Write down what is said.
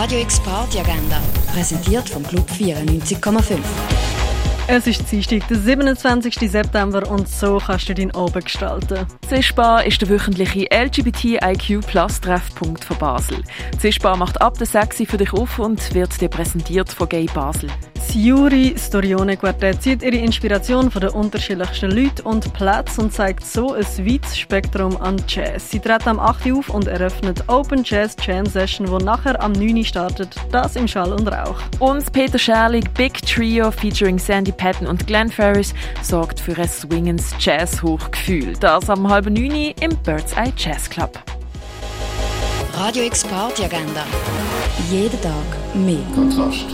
Radio X Party Agenda, präsentiert vom Club 94,5. Es ist Dienstag, der 27. September und so kannst du deinen Abend gestalten. Zischbar ist der wöchentliche LGBTIQ Treffpunkt von Basel. Zischbar macht ab der 6 für dich auf und wird dir präsentiert von Gay Basel. Das Juri Storione Quartett zieht ihre Inspiration von den unterschiedlichsten Leuten und Plätzen und zeigt so ein weites Spektrum an Jazz. Sie treten am 8. auf und eröffnet Open Jazz Jam Session, die nachher am 9. startet. Das im Schall und Rauch. Und Peter Scherlig Big Trio featuring Sandy Patton und Glenn Ferris sorgt für ein swingendes Jazz-Hochgefühl. Das am halben 9. im Bird's Eye Jazz Club. Radio X Party Agenda. Jeden Tag mehr. Kontrast.